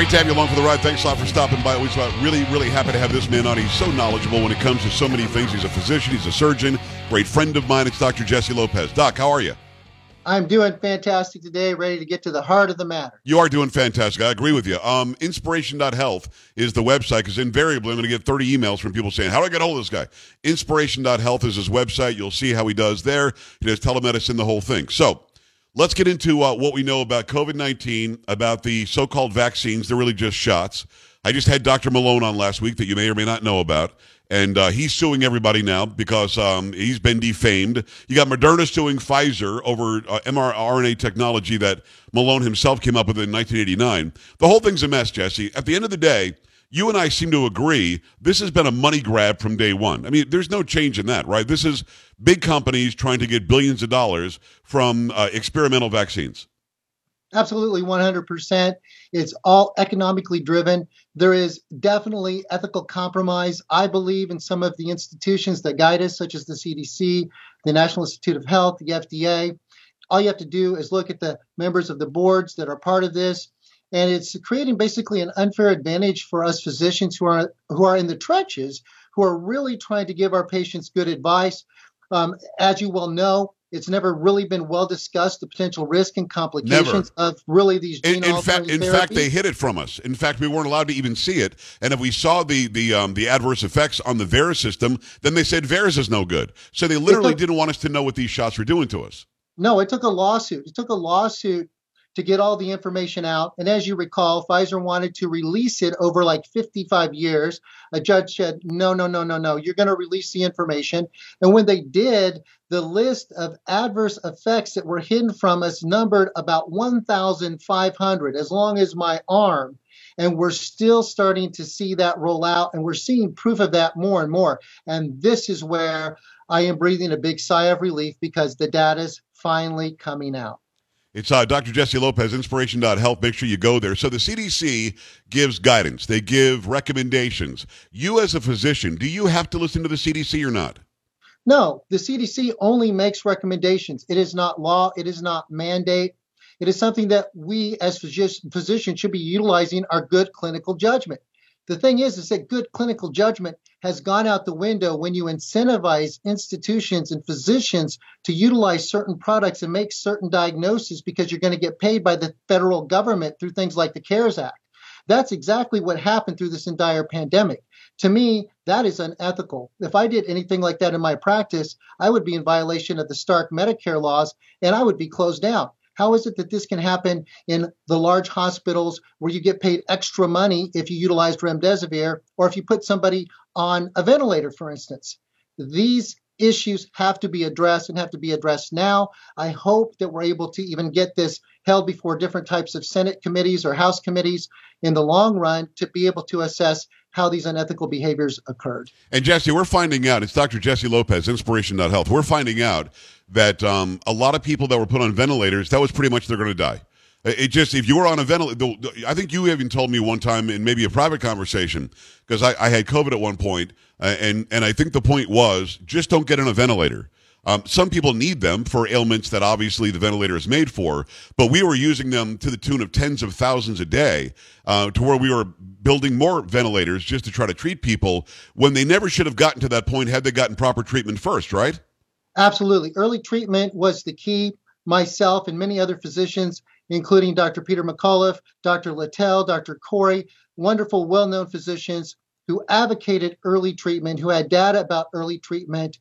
Great to have you along for the ride. Thanks a lot for stopping by. Always uh, really, really happy to have this man on. He's so knowledgeable when it comes to so many things. He's a physician, he's a surgeon, great friend of mine. It's Dr. Jesse Lopez. Doc, how are you? I'm doing fantastic today, ready to get to the heart of the matter. You are doing fantastic. I agree with you. Um, inspiration.health is the website because invariably I'm going to get 30 emails from people saying, How do I get hold of this guy? Inspiration.health is his website. You'll see how he does there. He does telemedicine, the whole thing. So, Let's get into uh, what we know about COVID 19, about the so called vaccines. They're really just shots. I just had Dr. Malone on last week that you may or may not know about. And uh, he's suing everybody now because um, he's been defamed. You got Moderna suing Pfizer over uh, mRNA technology that Malone himself came up with in 1989. The whole thing's a mess, Jesse. At the end of the day, you and I seem to agree this has been a money grab from day one. I mean, there's no change in that, right? This is big companies trying to get billions of dollars from uh, experimental vaccines. Absolutely, 100%. It's all economically driven. There is definitely ethical compromise. I believe in some of the institutions that guide us, such as the CDC, the National Institute of Health, the FDA. All you have to do is look at the members of the boards that are part of this and it's creating basically an unfair advantage for us physicians who are who are in the trenches, who are really trying to give our patients good advice. Um, as you well know, it's never really been well discussed the potential risk and complications never. of really these gene in, in fact in fact they hid it from us. In fact we weren't allowed to even see it. And if we saw the the um, the adverse effects on the VAERS system then they said VAERS is no good. So they literally took, didn't want us to know what these shots were doing to us. No it took a lawsuit. It took a lawsuit to get all the information out. And as you recall, Pfizer wanted to release it over like 55 years. A judge said, no, no, no, no, no, you're going to release the information. And when they did, the list of adverse effects that were hidden from us numbered about 1,500, as long as my arm. And we're still starting to see that roll out, and we're seeing proof of that more and more. And this is where I am breathing a big sigh of relief because the data is finally coming out. It's uh, Dr. Jesse Lopez, inspiration.health. Make sure you go there. So the CDC gives guidance, they give recommendations. You, as a physician, do you have to listen to the CDC or not? No, the CDC only makes recommendations. It is not law, it is not mandate. It is something that we, as physicians, should be utilizing our good clinical judgment. The thing is, is that good clinical judgment has gone out the window when you incentivize institutions and physicians to utilize certain products and make certain diagnoses because you're going to get paid by the federal government through things like the CARES Act. That's exactly what happened through this entire pandemic. To me, that is unethical. If I did anything like that in my practice, I would be in violation of the Stark Medicare laws and I would be closed down. How is it that this can happen in the large hospitals where you get paid extra money if you utilized remdesivir or if you put somebody on a ventilator, for instance? These issues have to be addressed and have to be addressed now. I hope that we're able to even get this held before different types of Senate committees or House committees in the long run to be able to assess how these unethical behaviors occurred. And Jesse, we're finding out, it's Dr. Jesse Lopez, Inspiration.health. We're finding out that um, a lot of people that were put on ventilators, that was pretty much they're going to die. It just if you were on a ventilator, I think you even told me one time in maybe a private conversation because I, I, had COVID at one point, uh, and and I think the point was just don't get on a ventilator. Um, some people need them for ailments that obviously the ventilator is made for, but we were using them to the tune of tens of thousands a day, uh, to where we were building more ventilators just to try to treat people when they never should have gotten to that point had they gotten proper treatment first, right? Absolutely. Early treatment was the key. Myself and many other physicians, including Dr. Peter McCullough, Dr. Littell, Dr. Kory, wonderful, well known physicians who advocated early treatment, who had data about early treatment,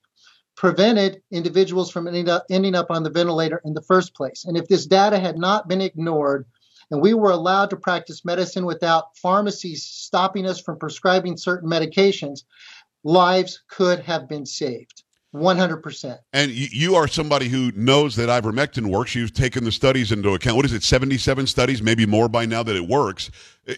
prevented individuals from ending up, ending up on the ventilator in the first place. And if this data had not been ignored, and we were allowed to practice medicine without pharmacies stopping us from prescribing certain medications, lives could have been saved. 100%. And you are somebody who knows that ivermectin works. You've taken the studies into account. What is it, 77 studies, maybe more by now that it works?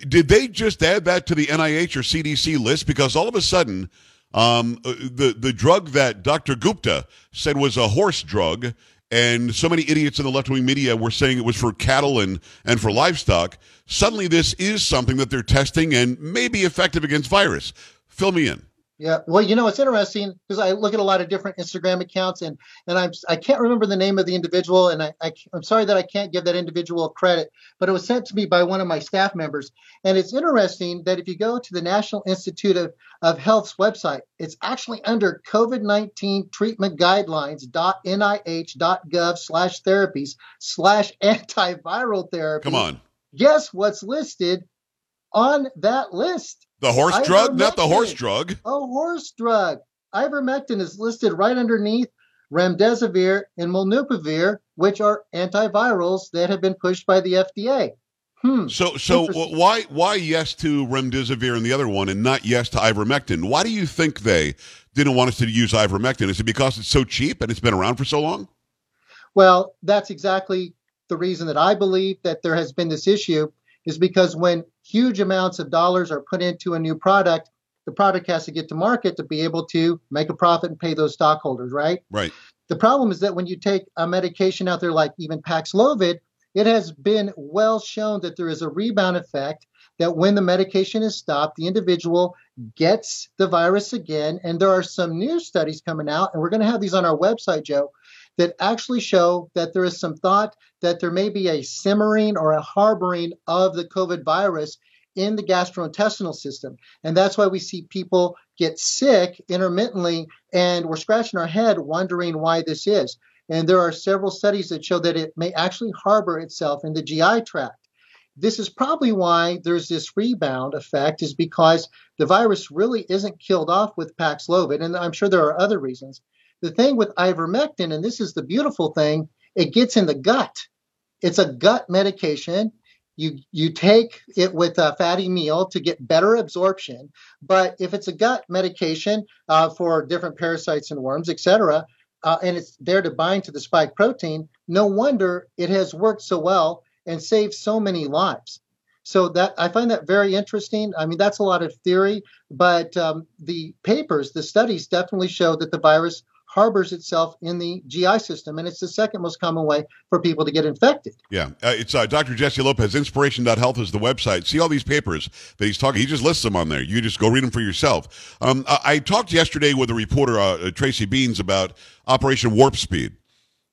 Did they just add that to the NIH or CDC list? Because all of a sudden, um, uh, the, the drug that Dr. Gupta said was a horse drug, and so many idiots in the left wing media were saying it was for cattle and, and for livestock, suddenly this is something that they're testing and may be effective against virus. Fill me in. Yeah, well, you know, it's interesting because I look at a lot of different Instagram accounts, and and I'm I can't remember the name of the individual, and I, I am sorry that I can't give that individual credit, but it was sent to me by one of my staff members, and it's interesting that if you go to the National Institute of, of Health's website, it's actually under COVID-19 treatment guidelines.nih.gov slash therapies slash antiviral therapy. Come on, Guess what's listed on that list? The horse drug, not the horse drug. A horse drug. Ivermectin is listed right underneath remdesivir and molnupiravir, which are antivirals that have been pushed by the FDA. Hmm. So, so why why yes to remdesivir and the other one, and not yes to ivermectin? Why do you think they didn't want us to use ivermectin? Is it because it's so cheap and it's been around for so long? Well, that's exactly the reason that I believe that there has been this issue is because when huge amounts of dollars are put into a new product, the product has to get to market to be able to make a profit and pay those stockholders, right? Right. The problem is that when you take a medication out there like even Paxlovid, it has been well shown that there is a rebound effect that when the medication is stopped, the individual gets the virus again. And there are some new studies coming out, and we're going to have these on our website, Joe, that actually show that there is some thought that there may be a simmering or a harboring of the COVID virus in the gastrointestinal system. And that's why we see people get sick intermittently, and we're scratching our head wondering why this is. And there are several studies that show that it may actually harbor itself in the GI tract. This is probably why there's this rebound effect, is because the virus really isn't killed off with Paxlovid, and I'm sure there are other reasons. The thing with ivermectin, and this is the beautiful thing, it gets in the gut. It's a gut medication. You you take it with a fatty meal to get better absorption. But if it's a gut medication uh, for different parasites and worms, etc., uh, and it's there to bind to the spike protein, no wonder it has worked so well and saved so many lives. So that I find that very interesting. I mean, that's a lot of theory, but um, the papers, the studies definitely show that the virus harbors itself in the GI system, and it's the second most common way for people to get infected. Yeah, uh, it's uh, Dr. Jesse Lopez. Inspiration.health is the website. See all these papers that he's talking. He just lists them on there. You just go read them for yourself. Um, I, I talked yesterday with a reporter, uh, Tracy Beanz, about Operation Warp Speed.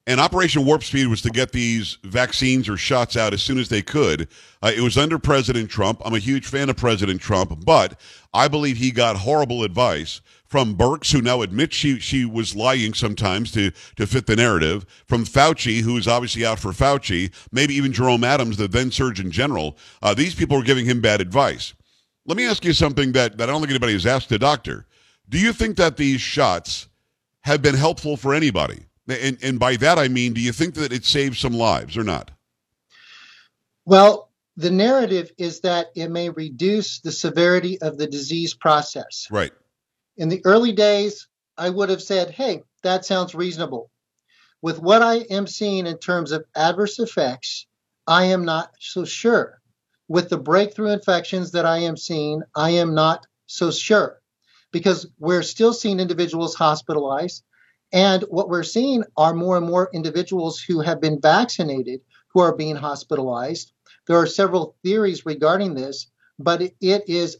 And Operation Warp Speed was to get these vaccines or shots out as soon as they could. Uh, it was under President Trump. I'm a huge fan of President Trump, but I believe he got horrible advice from Birx, who now admits she she was lying sometimes to to fit the narrative. From Fauci, who is obviously out for Fauci. Maybe even Jerome Adams, the then Surgeon General. Uh, these people were giving him bad advice. Let me ask you something that, that I don't think anybody has asked the doctor. Do you think that these shots have been helpful for anybody? And, and by that I mean, do you think that it saved some lives or not? Well, the narrative is that it may reduce the severity of the disease process. Right. In the early days, I would have said, hey, that sounds reasonable. With what I am seeing in terms of adverse effects, I am not so sure. With the breakthrough infections that I am seeing, I am not so sure because we're still seeing individuals hospitalized. And what we're seeing are more and more individuals who have been vaccinated who are being hospitalized. There are several theories regarding this, but it is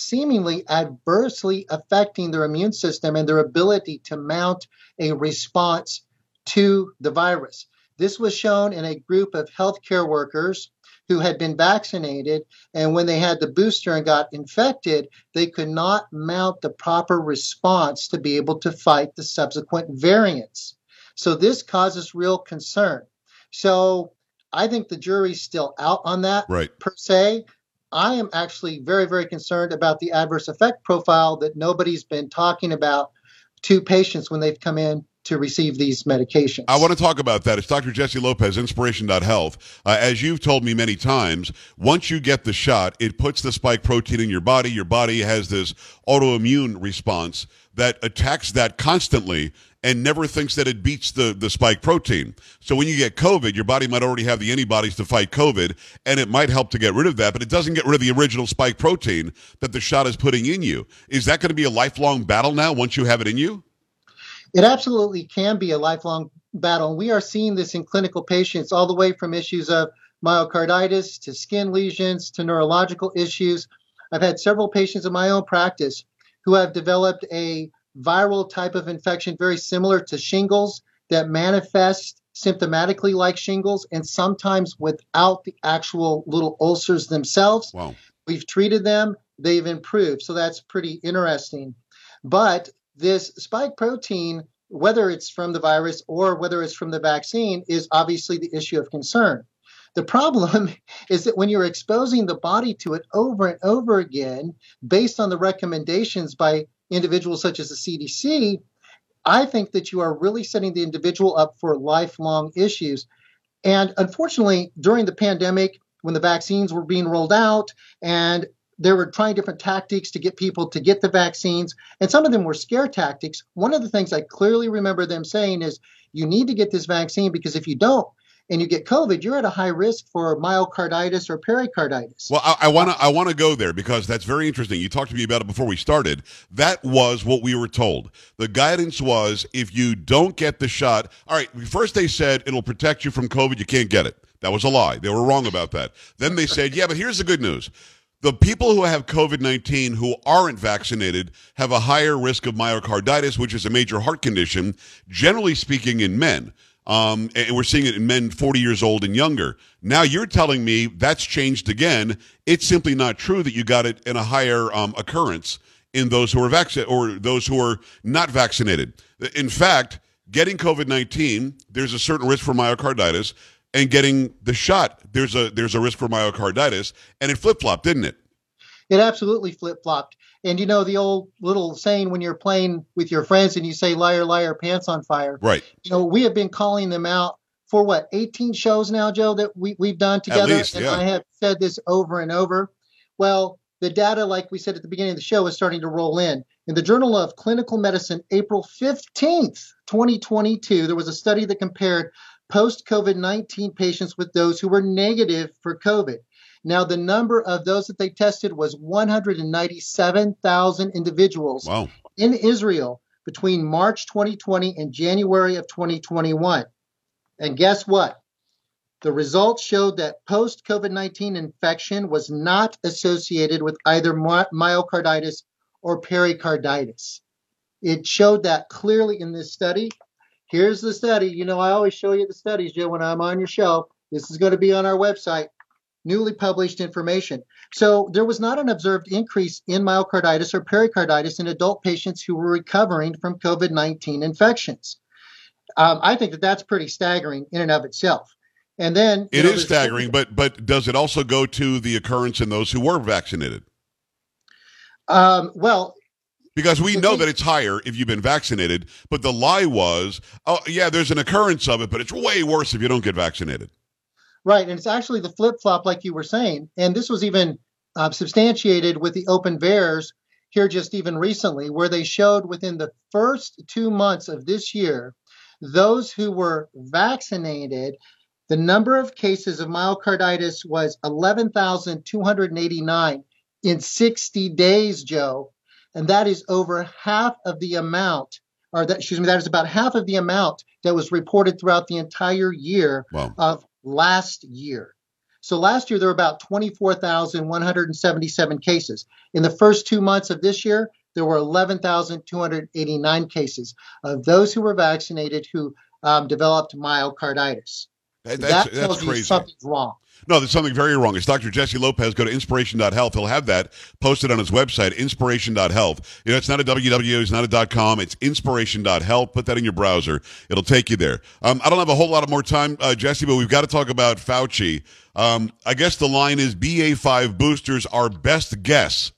seemingly adversely affecting their immune system and their ability to mount a response to the virus. This was shown in a group of healthcare workers who had been vaccinated, and when they had the booster and got infected, they could not mount the proper response to be able to fight the subsequent variants. So this causes real concern. So I think the jury's still out on that Right. per se. I am actually very, very concerned about the adverse effect profile that nobody's been talking about to patients when they've come in to receive these medications. I want to talk about that. It's Dr. Jesse Lopez, Inspiration.health. Uh, as you've told me many times, once you get the shot, it puts the spike protein in your body. Your body has this autoimmune response that attacks that constantly and never thinks that it beats the, the spike protein. So when you get COVID, your body might already have the antibodies to fight COVID, and it might help to get rid of that, but it doesn't get rid of the original spike protein that the shot is putting in you. Is that going to be a lifelong battle now once you have it in you? It absolutely can be a lifelong battle. And we are seeing this in clinical patients all the way from issues of myocarditis to skin lesions to neurological issues. I've had several patients in my own practice who have developed a viral type of infection very similar to shingles that manifest symptomatically like shingles and sometimes without the actual little ulcers themselves. Wow. We've treated them, they've improved. So that's pretty interesting. But this spike protein, whether it's from the virus or whether it's from the vaccine, is obviously the issue of concern. The problem is that when you're exposing the body to it over and over again, based on the recommendations by individuals such as the CDC, I think that you are really setting the individual up for lifelong issues. And unfortunately, during the pandemic, when the vaccines were being rolled out and they were trying different tactics to get people to get the vaccines, and some of them were scare tactics. One of the things I clearly remember them saying is, you need to get this vaccine because if you don't, and you get COVID, you're at a high risk for myocarditis or pericarditis. Well, I want to I want to go there because that's very interesting. You talked to me about it before we started. That was what we were told. The guidance was if you don't get the shot, all right. First they said it'll protect you from COVID. You can't get it. That was a lie. They were wrong about that. Then they said, yeah, but here's the good news. The people who have COVID 19 who aren't vaccinated have a higher risk of myocarditis, which is a major heart condition, generally speaking, in men. Um, and we're seeing it in men 40 years old and younger. Now you're telling me that's changed again. It's simply not true that you got it in a higher um, occurrence in those who are vaccinated or those who are not vaccinated. In fact, getting COVID 19, there's a certain risk for myocarditis, and getting the shot, there's a there's a risk for myocarditis, and it flip flopped, didn't it? It absolutely flip flopped. And you know the old little saying when you're playing with your friends and you say liar, liar, pants on fire. Right. You know, we have been calling them out for what, 18 shows now, Joe, that we, we've done together. Least, and yeah. I have said this over and over. Well, the data, like we said at the beginning of the show, is starting to roll in. In the Journal of Clinical Medicine, April 15th, 2022, there was a study that compared post COVID 19 patients with those who were negative for COVID. Now, the number of those that they tested was 197,000 individuals Wow. in Israel between March 2020 and January of 2021. And guess what? The results showed that post COVID 19 infection was not associated with either myocarditis or pericarditis. It showed that clearly in this study. Here's the study. You know, I always show you the studies, Joe, when I'm on your show. This is going to be on our website newly published information. So there was not an observed increase in myocarditis or pericarditis in adult patients who were recovering from COVID 19 infections. Um, I think that that's pretty staggering in and of itself. And then It know, is staggering, but but does it also go to the occurrence in those who were vaccinated? Um, well, Because we know that it's higher if you've been vaccinated, but the lie was, oh yeah, there's an occurrence of it, but it's way worse if you don't get vaccinated. Right, and it's actually the flip flop, like you were saying, and this was even uh, substantiated with the open VAERS here just even recently, where they showed within the first two months of this year, those who were vaccinated, the number of cases of myocarditis was 11,289 in 60 days, Joe, and that is over half of the amount, or that excuse me, that is about half of the amount that was reported throughout the entire year Wow. of last year. So last year there were about 24,177 cases. In the first two months of this year, there were 11,289 cases of those who were vaccinated who um, developed myocarditis. That- that's that tells that's you crazy. something's wrong. No, there's something very wrong. It's Dr. Jesse Lopez. Go to inspiration.health. He'll have that posted on his website, inspiration.health. You know, it's not a www, it's not a .com, it's inspiration.health. Put that in your browser. It'll take you there. Um, I don't have a whole lot of more time, uh, Jesse, but we've got to talk about Fauci. Um, I guess the line is BA5 boosters are best guess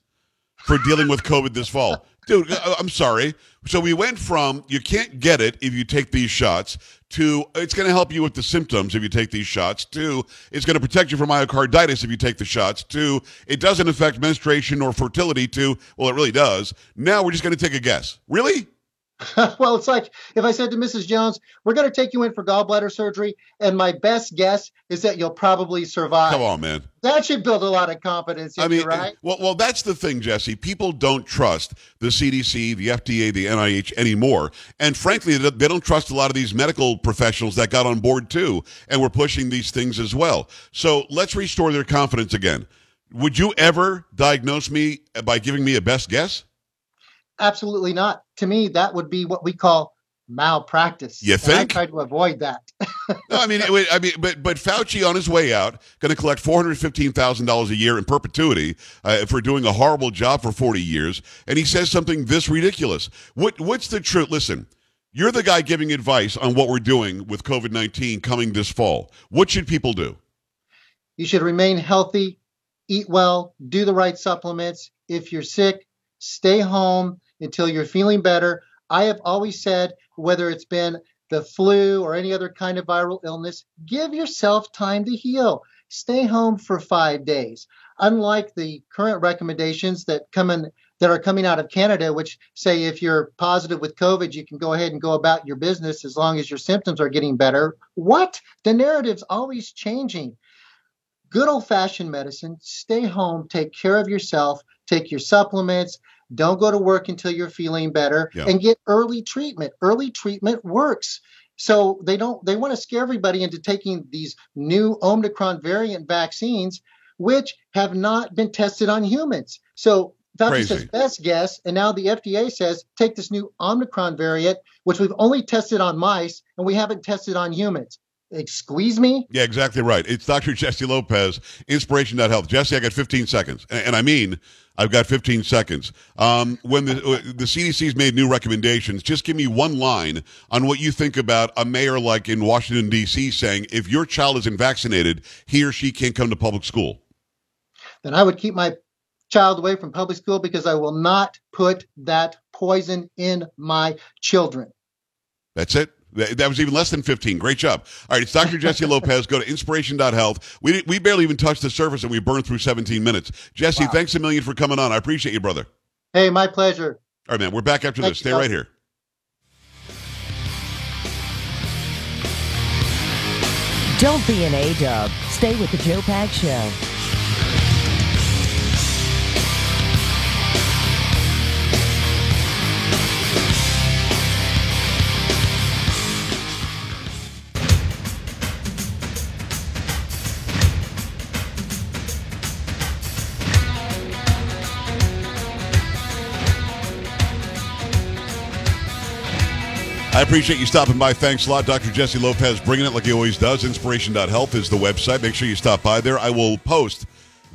for dealing with COVID this fall. Dude, I- I'm sorry. So we went from you can't get it if you take these shots to it's going to help you with the symptoms if you take these shots to it's going to protect you from myocarditis if you take the shots to it doesn't affect menstruation or fertility to well it really does. Now we're just going to take a guess. Really? well, it's like if I said to Mrs. Jones, "We're going to take you in for gallbladder surgery," and my best guess is that you'll probably survive. Come on, man. That should build a lot of confidence I mean, right? well, well, that's the thing, Jesse. People don't trust the CDC, the FDA, the NIH anymore, and frankly, they they don't trust a lot of these medical professionals that got on board too, and were pushing these things as well. So let's restore their confidence again. Would you ever diagnose me by giving me a best guess? Absolutely not. To me, that would be what we call malpractice. You And think? I try to avoid that. No, I mean, it, I mean, but but Fauci on his way out going to collect four hundred fifteen thousand dollars a year in perpetuity uh, for doing a horrible job for forty years, and he says something this ridiculous. What what's the truth? Listen, you're the guy giving advice on what we're doing with COVID nineteen coming this fall. What should people do? You should remain healthy, eat well, do the right supplements. If you're sick, stay home until you're feeling better. I have always said, whether it's been the flu or any other kind of viral illness, give yourself time to heal. Stay home for five days. Unlike the current recommendations that come in that are coming out of Canada, which say if you're positive with COVID, you can go ahead and go about your business as long as your symptoms are getting better. What? The narrative's always changing good old fashioned medicine. Stay home, take care of yourself, take your supplements. Don't go to work until you're feeling better Yeah. and get early treatment. Early treatment works. So they don't they want to scare everybody into taking these new Omicron variant vaccines, which have not been tested on humans. So Fauci says best guess, and now the FDA says take this new Omicron variant, which we've only tested on mice and we haven't tested on humans. Squeeze me? Yeah, exactly right. It's Dr. Jesse Lopez, Inspiration.health. Jesse, I got 15 seconds. And, and I mean, I've got 15 seconds. Um, when the, uh, the CDC's made new recommendations, just give me one line on what you think about a mayor like in Washington, D.C. saying if your child isn't vaccinated, he or she can't come to public school. then I would keep my child away from public school because I will not put that poison in my children. That's it. That that was even less than 15. Great job. All right, it's Dr. Jesse Lopez. Go to inspiration.health. We, we barely even touched the surface and we burned through 17 minutes. Jesse, Wow. thanks a million for coming on. I appreciate you, brother. Hey, my pleasure. All right, man, we're back after Thank this. you, Stay right here. Don't be an A-dub. Stay with the Joe Pags Show. I appreciate you stopping by. Thanks a lot. Dr. Jesse Lopez bringing it like he always does. Inspiration.health is the website. Make sure you stop by there. I will post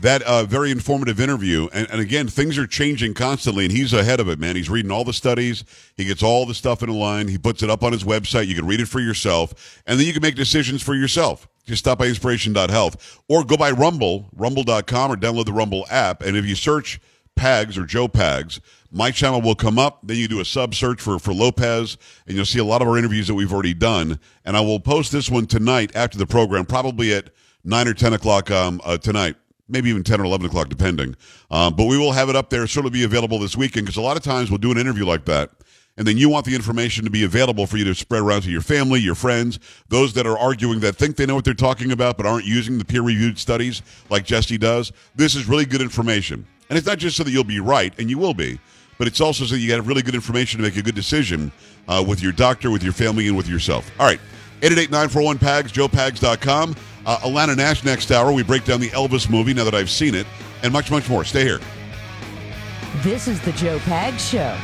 that uh, very informative interview. And, and again, things are changing constantly, and he's ahead of it, man. He's reading all the studies. He gets all the stuff in a line. He puts it up on his website. You can read it for yourself, and then you can make decisions for yourself. Just stop by inspiration.health or go by Rumble, rumble.com, or download the Rumble app. And if you search Pags or Joe Pags, my channel will come up. Then you do a sub search for, for Lopez, and you'll see a lot of our interviews that we've already done. And I will post this one tonight after the program, probably at 9 or 10 o'clock um, uh, tonight. Maybe even 10 or 11 o'clock, depending. Um, but we will have it up there. It'll be available this weekend because a lot of times we'll do an interview like that. And then you want the information to be available for you to spread around to your family, your friends, those that are arguing that think they know what they're talking about but aren't using the peer reviewed studies like Jesse does. This is really good information. And it's not just so that you'll be right, and you will be, but it's also so you have really good information to make a good decision uh, with your doctor, with your family, and with yourself. All right. 888-941-PAGS, joepags.com. Uh, Alana Nash next hour. We break down the Elvis movie now that I've seen it, and much, much more. Stay here. This is the Joe Pags Show.